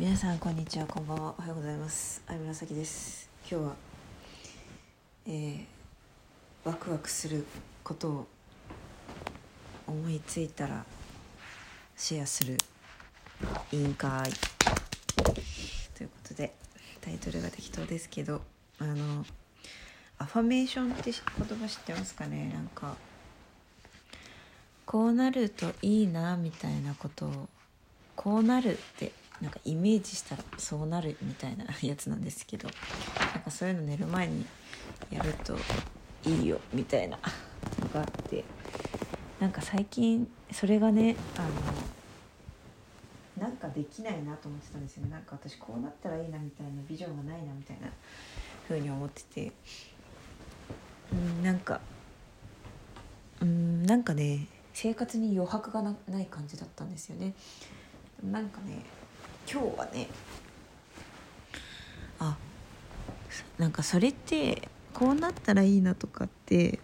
皆さんこんにちはこんばんはおはようございます。あいむらさきです。今日はえー、ワクワクすることを思いついたらシェアする委員会。ということでタイトルが適当ですけどあのアファメーションって言葉知ってますかね？なんかこうなるといいなみたいなことをこうなるってなんかイメージしたらそうなるみたいなやつなんですけどなんかそういうの寝る前にやるといいよみたいなのがあってなんか最近それがねあのなんかできないなと思ってたんですよね。なんか私こうなったらいいなみたいなビジョンがないなみたいな風に思っててうんなんかうんなんかね生活に余白がない感じだったんですよね。なんかね今日はねあなんかそれってこうなったらいいなとかって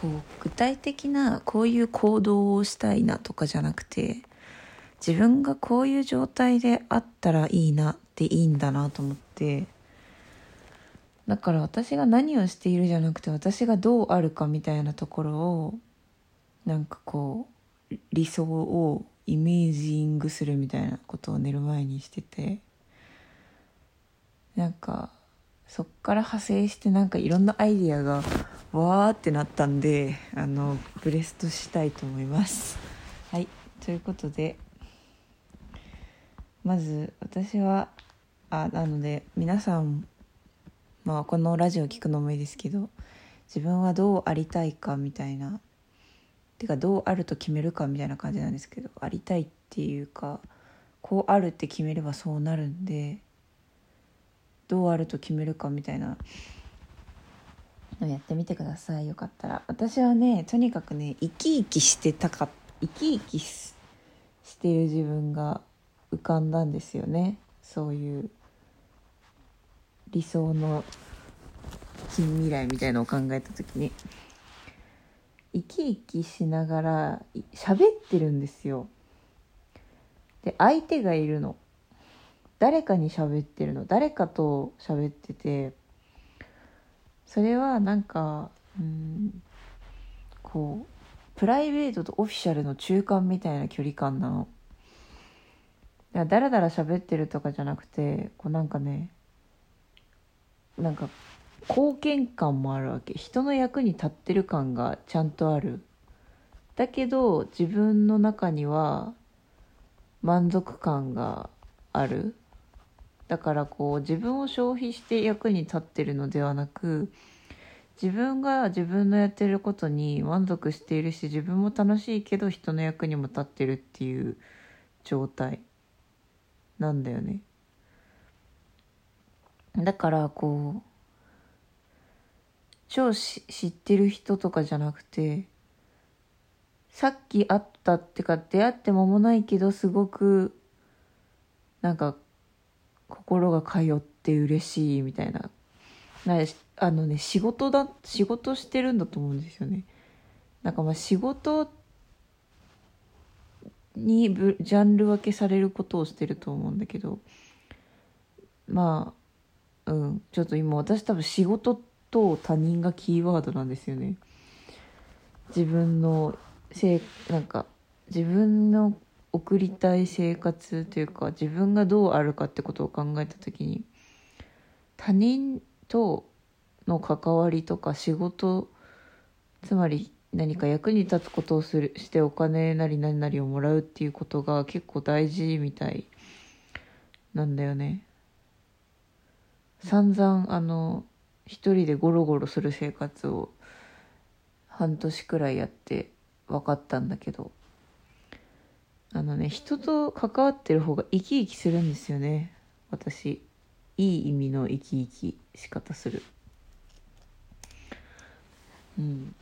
こう具体的なこういう行動をしたいなとかじゃなくて自分がこういう状態であったらいいなっていいんだなと思ってだから私が何をしているじゃなくて私がどうあるかみたいなところをなんかこう理想をイメージングするみたいなことを寝る前にしてて。なんかそっから派生してなんかいろんなアイディアがわーってなったんであのブレストしたいと思います。はいということでまず私はあなので皆さんまあこのラジオ聞くのもいいですけど自分はどうありたいかみたいなてかどうあると決めるかみたいな感じなんですけどありたいっていうかこうあるって決めればそうなるんでどうあると決めるかみたいなのやってみてください。よかったら。私はねとにかくね生き生きしてたか生き生きしてる自分が浮かんだんですよね。そういう理想の近未来みたいのを考えた時に。生き生きしながら喋ってるんですよ。で相手がいるの。誰かに喋ってるの。誰かと喋ってて。それはなんかうんこうプライベートとオフィシャルの中間みたいな距離感なの。だらだら喋ってるとかじゃなくてこうなんかねなんか貢献感もあるわけ。人の役に立ってる感がちゃんとある。だけど自分の中には満足感がある。だからこう自分を消費して役に立ってるのではなく自分が自分のやってることに満足しているし自分も楽しいけど人の役にも立ってるっていう状態なんだよね。だからこう超知ってる人とかじゃなくてさっき会ったってか出会って間もないけどすごくなんか心が通って嬉しいみたいな。なあのね仕事だ仕事してるんだと思うんですよね。なんかまあ仕事にジャンル分けされることをしてると思うんだけどまあうんちょっと今私多分仕事と他人がキーワードなんですよね。自分のせなんか自分の送りたい生活というか自分がどうあるかってことを考えた時に他人との関わりとか仕事つまり何か役に立つことをするしてお金なり何なりをもらうっていうことが結構大事みたいなんだよね。散々あの一人でゴロゴロする生活を半年くらいやって分かったんだけどあのね人と関わってる方が生き生きするんですよね。私いい意味の生き生き仕方する。うん。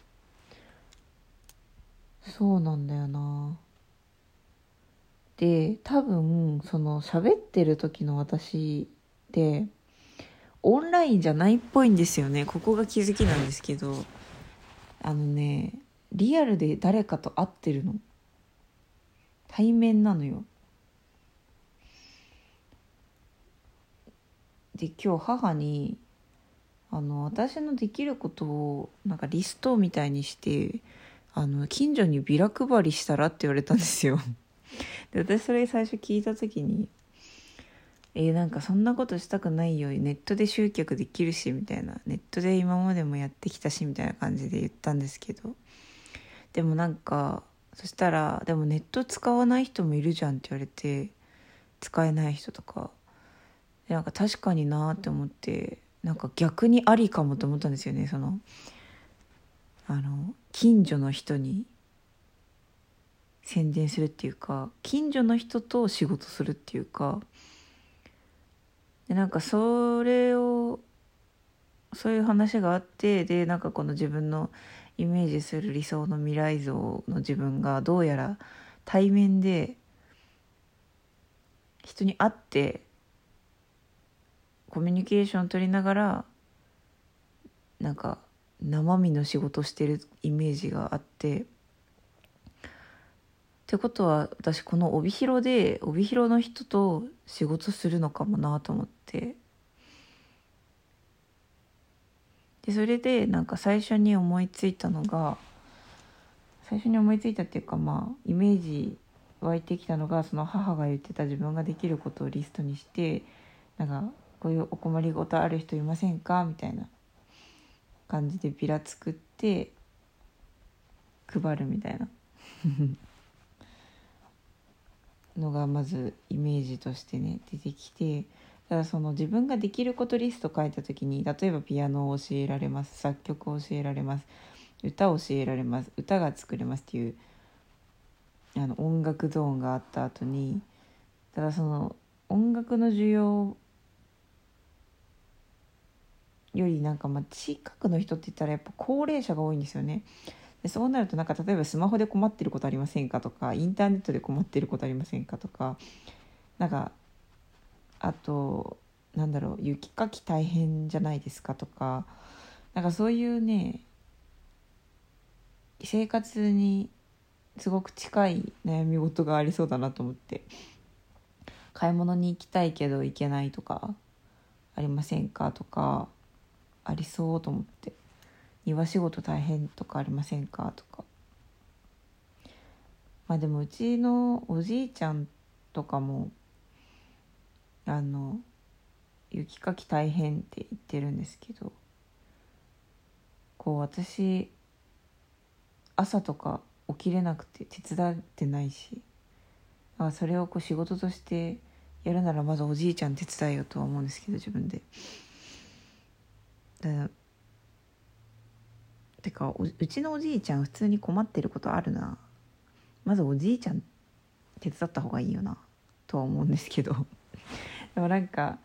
そうなんだよな。で多分その喋ってる時の私でオンラインじゃないっぽいんですよね。ここが気づきなんですけど。あのねリアルで誰かと会ってるの。対面なのよ。で今日母にあの私のできることをなんかリストみたいにしてあの近所にビラ配りしたらって言われたんですよ。で私それ最初聞いた時にえー、なんかそんなことしたくないよ。ネットで集客できるしみたいな。ネットで今までもやってきたしみたいな感じで言ったんですけど。でもなんかそしたらでもネット使わない人もいるじゃんって言われて使えない人とか。なんか確かになって思ってなんか逆にありかもと思ったんですよね。そのあの近所の人に宣伝するっていうか近所の人と仕事するっていうかでなんかそれをそういう話があってでなんかこの自分のイメージする理想の未来像の自分がどうやら対面で人に会ってコミュニケーション取りながらなんか生身の仕事してるイメージがあってってことは私この帯広で帯広の人と仕事するのかもなと思って。でそれでなんか最初に思いついたのが最初に思いついたっていうかまあイメージ湧いてきたのがその母が言ってた自分ができることをリストにしてなんかこういうお困りごとある人いませんかみたいな感じでビラ作って配るみたいな。のがまずイメージとしてね出てきてだその自分ができることリスト書いた時に例えばピアノを教えられます作曲を教えられます歌を教えられます歌が作れますっていうあの音楽ゾーンがあった後にただその音楽の需要よりなんかまあ近くの人って言ったらやっぱ高齢者が多いんですよね。でそうなるとなんか例えばスマホで困ってることありませんかとかインターネットで困ってることありませんかとかなんかあとなんだろう雪かき大変じゃないですかとかなんかそういうね生活にすごく近い悩み事がありそうだなと思って買い物に行きたいけど行けないとかありませんかとかありそうと思って。庭仕事大変とかありませんか？とかまあでもうちのおじいちゃんとかもあの雪かき大変って言ってるんですけどこう私朝とか起きれなくて手伝ってないしあそれをこう仕事としてやるならまずおじいちゃん手伝えよとは思うんですけど自分で。だてかうちのおじいちゃん普通に困ってることあるな。まずおじいちゃん手伝った方がいいよな。とは思うんですけど。でもなんか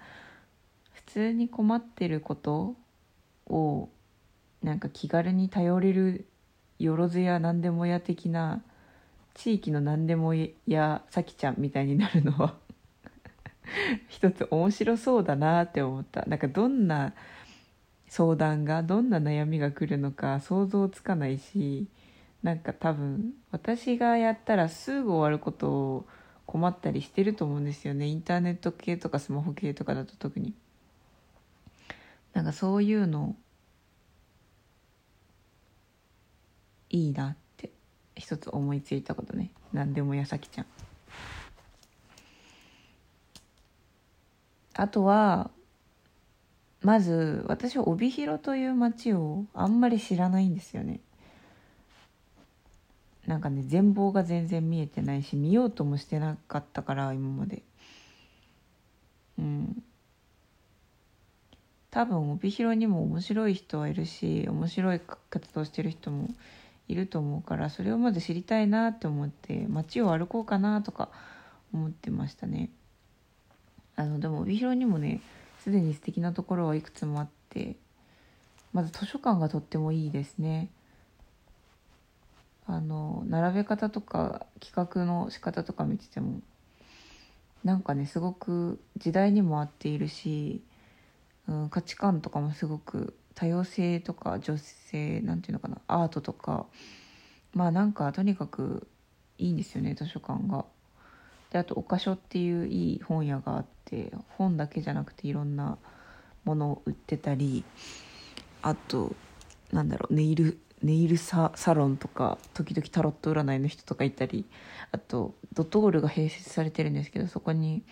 普通に困ってることをなんか気軽に頼れるよろずや何でも屋的な地域の何でも屋さきちゃんみたいになるのは 一つ面白そうだなって思った。なんかどんな相談がどんな悩みが来るのか想像つかないしなんか多分私がやったらすぐ終わることを困ったりしてると思うんですよね。インターネット系とかスマホ系とかだと特に。なんかそういうのいいなって一つ思いついたことね。何でもやさきちゃん。あとはまず私は帯広という町をあんまり知らないんですよね。なんかね全貌が全然見えてないし見ようともしてなかったから今まで。うん。多分帯広にも面白い人はいるし面白い活動してる人もいると思うからそれをまず知りたいなって思って街を歩こうかなとか思ってましたね。あのでも帯広にもねすでに素敵なところはいくつもあってまず図書館がとってもいいですねあの並べ方とか企画の仕方とか見ててもなんかねすごく時代にも合っているし、うん、価値観とかもすごく多様性とか女性なんていうのかなアートとかまあなんかとにかくいいんですよね図書館が。であと「おかしょ」っていういい本屋があって本だけじゃなくていろんなものを売ってたりあとなんだろうネイルネイルササロンとか時々タロット占いの人とかいたりあとドトールが併設されてるんですけどそこに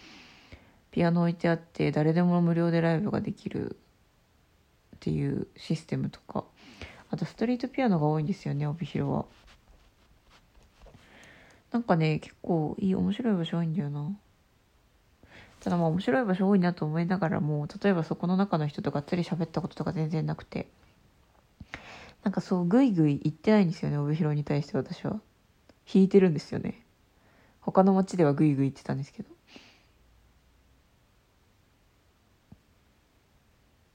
ピアノ置いてあって誰でも無料でライブができるっていうシステムとかあとストリートピアノが多いんですよね帯広は。なんかね結構いい面白い場所多いんだよな。ただまあ面白い場所多いなと思いながらも例えばそこの中の人とがっつり喋ったこととか全然なくて。なんかそうグイグイ言ってないんですよね帯広に対して私は。引いてるんですよね。他の町ではグイグイ言ってたんですけど。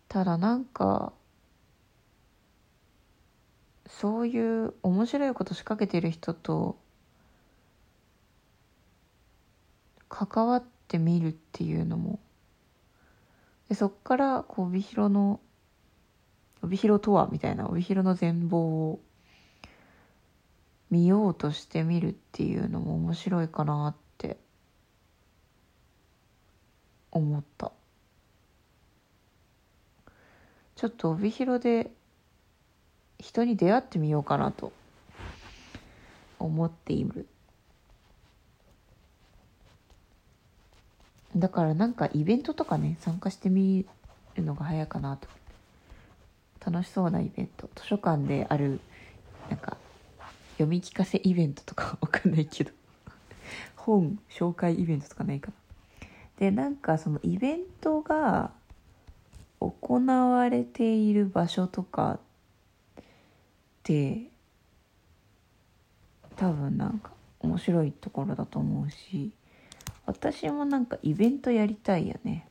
ただなんかそういう面白いこと仕掛けてる人と関わってみるっていうのも。でそっからこう帯広の帯広とはみたいな帯広の全貌を見ようとしてみるっていうのも面白いかなって思った。ちょっと帯広で人に出会ってみようかなと思っている。だからなんかイベントとかね参加してみるのが早いかなと。楽しそうなイベント。図書館であるなんか読み聞かせイベントとか わかんないけど。本紹介イベントとかないかな。でなんかそのイベントが行われている場所とかって多分なんか面白いところだと思うし私もなんかイベントやりたいよね。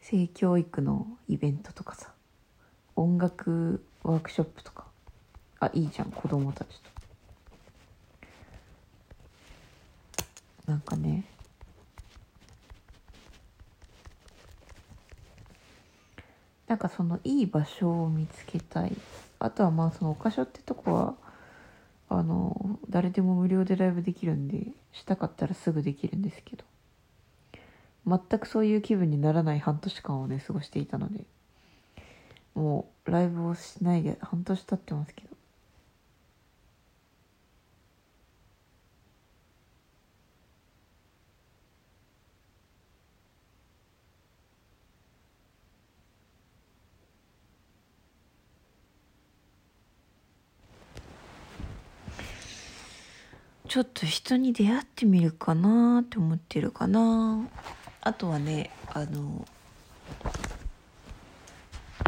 性教育のイベントとかさ。音楽ワークショップとか。あいいじゃん子供たちと。なんかね。なんかそのいい場所を見つけたい。あとはまあその岡所ってとこはあの誰でも無料でライブできるんで。したかったらすぐできるんですけど。全くそういう気分にならない半年間をね過ごしていたので。もうライブをしないで半年経ってますけど。ちょっと人に出会ってみるかなって思ってるかなあとはねあの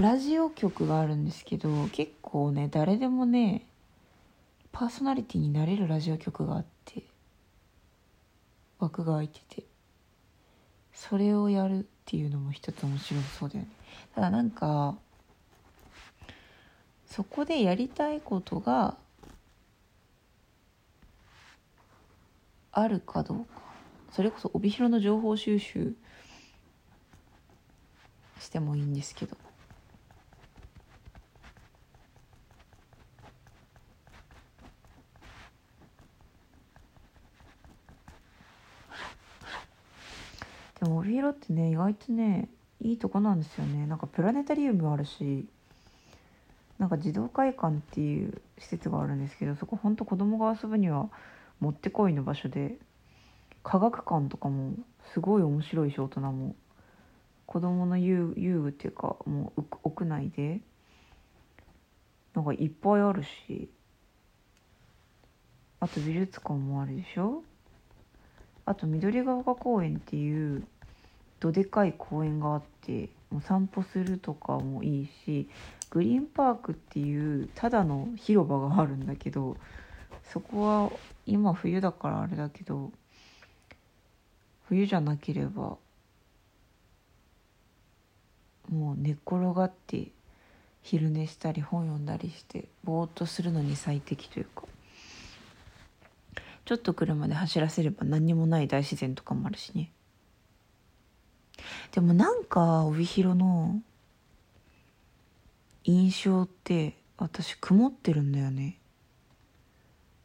ラジオ局があるんですけど結構ね誰でもねパーソナリティになれるラジオ局があって枠が空いててそれをやるっていうのも一つ面白そうだよね。ただなんかそこでやりたいことがあるかどうか。それこそ帯広の情報収集してもいいんですけど。でも帯広ってね意外とねいいとこなんですよね。なんかプラネタリウムあるしなんか児童会館っていう施設があるんですけどそこほんと子供が遊ぶにはもってこいの場所で科学館とかもすごい面白いし大人も子供の遊遊具っていうかもう屋内でなんかいっぱいあるしあと美術館もあるでしょ？あと緑が丘公園っていうどでかい公園があってもう散歩するとかもいいしグリーンパークっていうただの広場があるんだけどそこは今冬だからあれだけど冬じゃなければもう寝っ転がって昼寝したり本読んだりしてぼーっとするのに最適というか。ちょっと車で走らせれば何にもない大自然とかもあるしね。でもなんか帯広の印象って私曇ってるんだよね。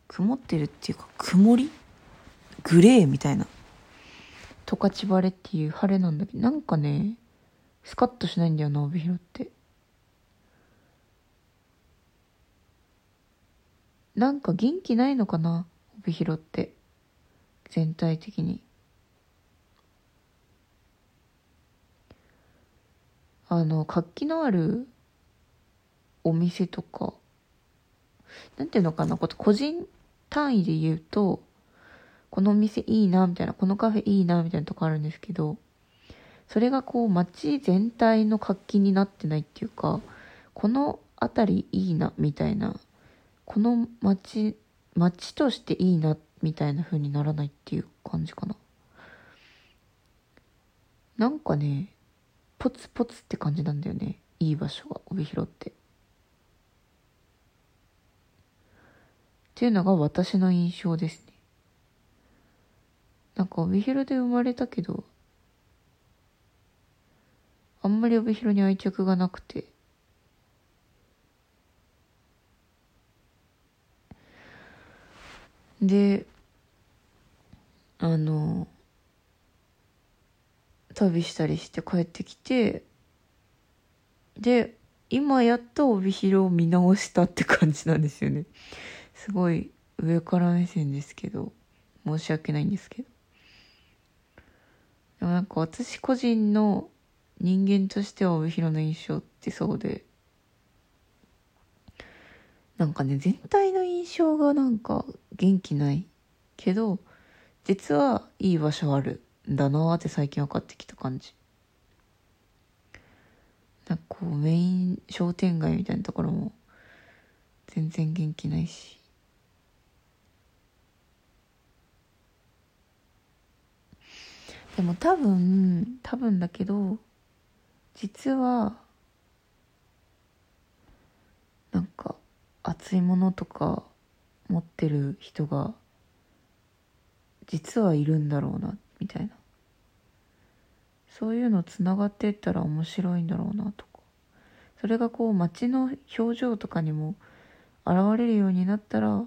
曇ってるっていうか曇り？グレーみたいな。十勝晴れっていう晴れなんだけどなんかねスカッとしないんだよな帯広って。なんか元気ないのかな帯広って。全体的に。あの活気のあるお店とかなんていうのかなこと個人単位で言うとこのお店いいなみたいなこのカフェいいなみたいなとこあるんですけどそれがこう街全体の活気になってないっていうかこの辺りいいなみたいなこの街街としていいなみたいな風にならないっていう感じかな。なんかねポツポツって感じなんだよねいい場所が帯広って。っていうのが私の印象ですね。なんか帯広で生まれたけどあんまり帯広に愛着がなくて。であの旅したりして帰ってきてで今やっと帯広を見直したって感じなんですよね。すごい上から目線ですけど申し訳ないんですけど。でもなんか私個人の人間としては帯広の印象ってそうでなんかね全体の印象がなんか元気ないけど実はいい場所あるんだなーって最近分かってきた感じ。なんかこうメイン商店街みたいなところも全然元気ないし。でも多分多分だけど実はなんか熱いものとか持ってる人が実はいるんだろうなみたいな。そういうのつながっていったら面白いんだろうなとか。それがこう街の表情とかにも現れるようになったら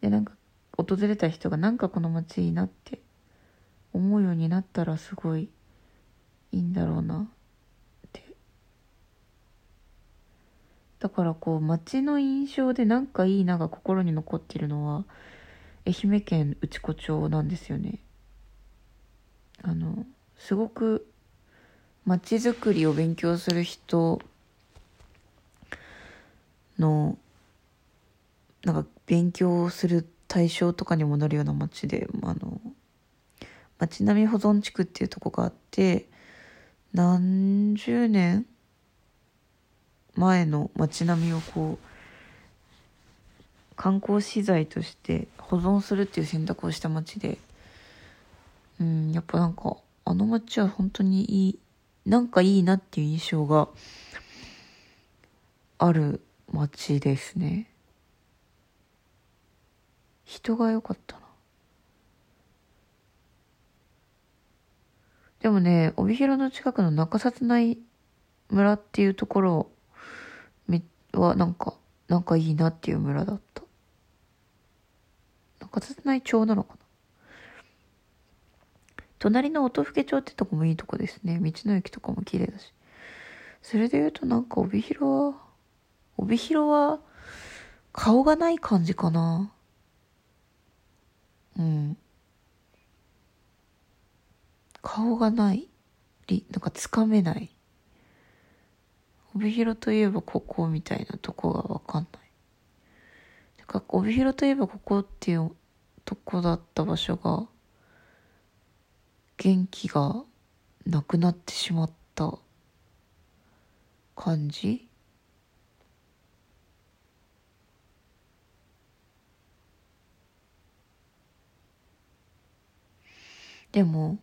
でなんか訪れた人がなんかこの街いいなって思うようになったらすごいいいんだろうな。って。だからこう街の印象でなんかいいなが心に残ってるのは愛媛県内子町なんですよね。あのすごく街づくりを勉強する人のなんか勉強する対象とかにもなるような街であの町並み保存地区っていうとこがあって何十年前の町並みをこう観光資材として保存するっていう選択をした町でうんやっぱなんかあの町は本当にいいなんかいいなっていう印象がある町ですね。人が良かったな。でもね、帯広の近くの中札内村っていうところはなんか、なんかいいなっていう村だった。中札内町なのかな？隣の音更町ってとこもいいとこですね。道の駅とかも綺麗だし。それで言うとなんか帯広は、帯広は顔がない感じかな。うん。顔がないなんかつかめない。帯広といえばここみたいなとこが分かんない。てか帯広といえばここっていうとこだった場所が元気がなくなってしまった感じ？でも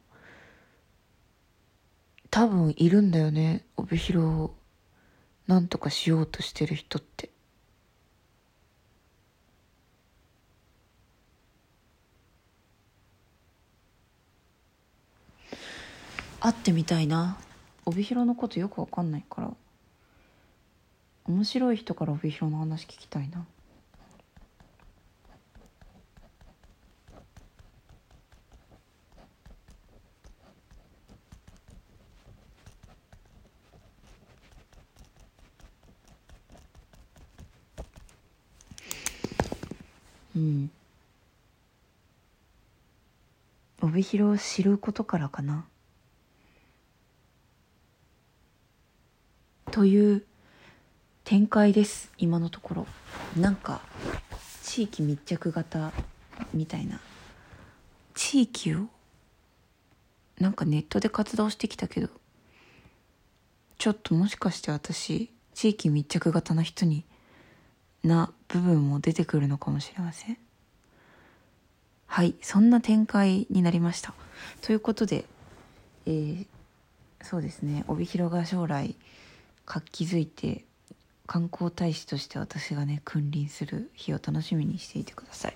多分いるんだよね帯広を。なんとかしようとしてる人って。会ってみたいな。帯広のことよくわかんないから。面白い人から帯広の話聞きたいな。うん。帯広を知ることからかな。という展開です今のところ。なんか地域密着型みたいな。地域を？なんかネットで活動してきたけど。ちょっともしかして私地域密着型な人にな部分も出てくるのかもしれません。はいそんな展開になりました。ということでえー、そうですね帯広が将来活気づいて観光大使として私がね君臨する日を楽しみにしていてください。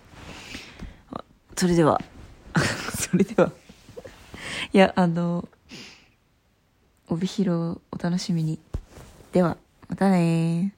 それでは それではいやあの帯広お楽しみに。ではまたね